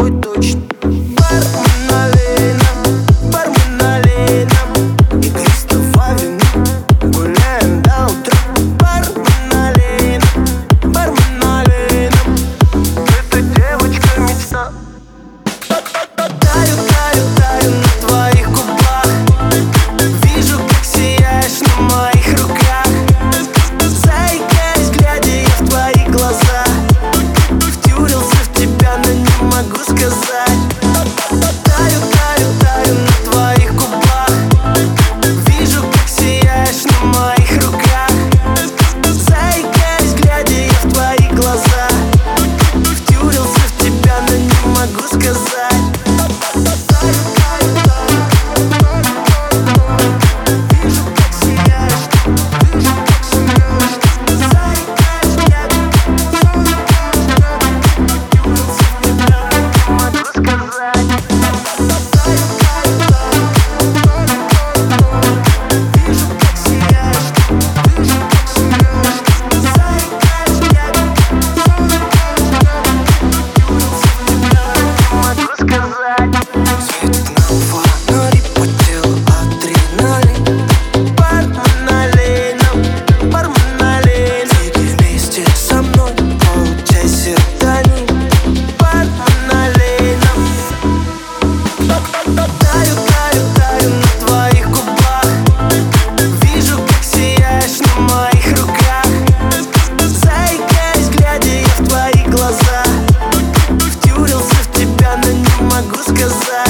тобой точно cause I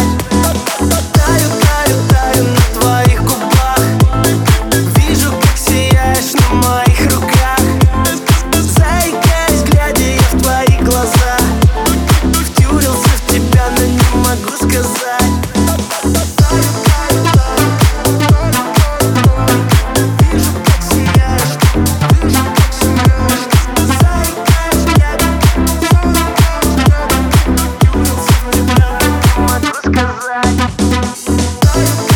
eyes. Música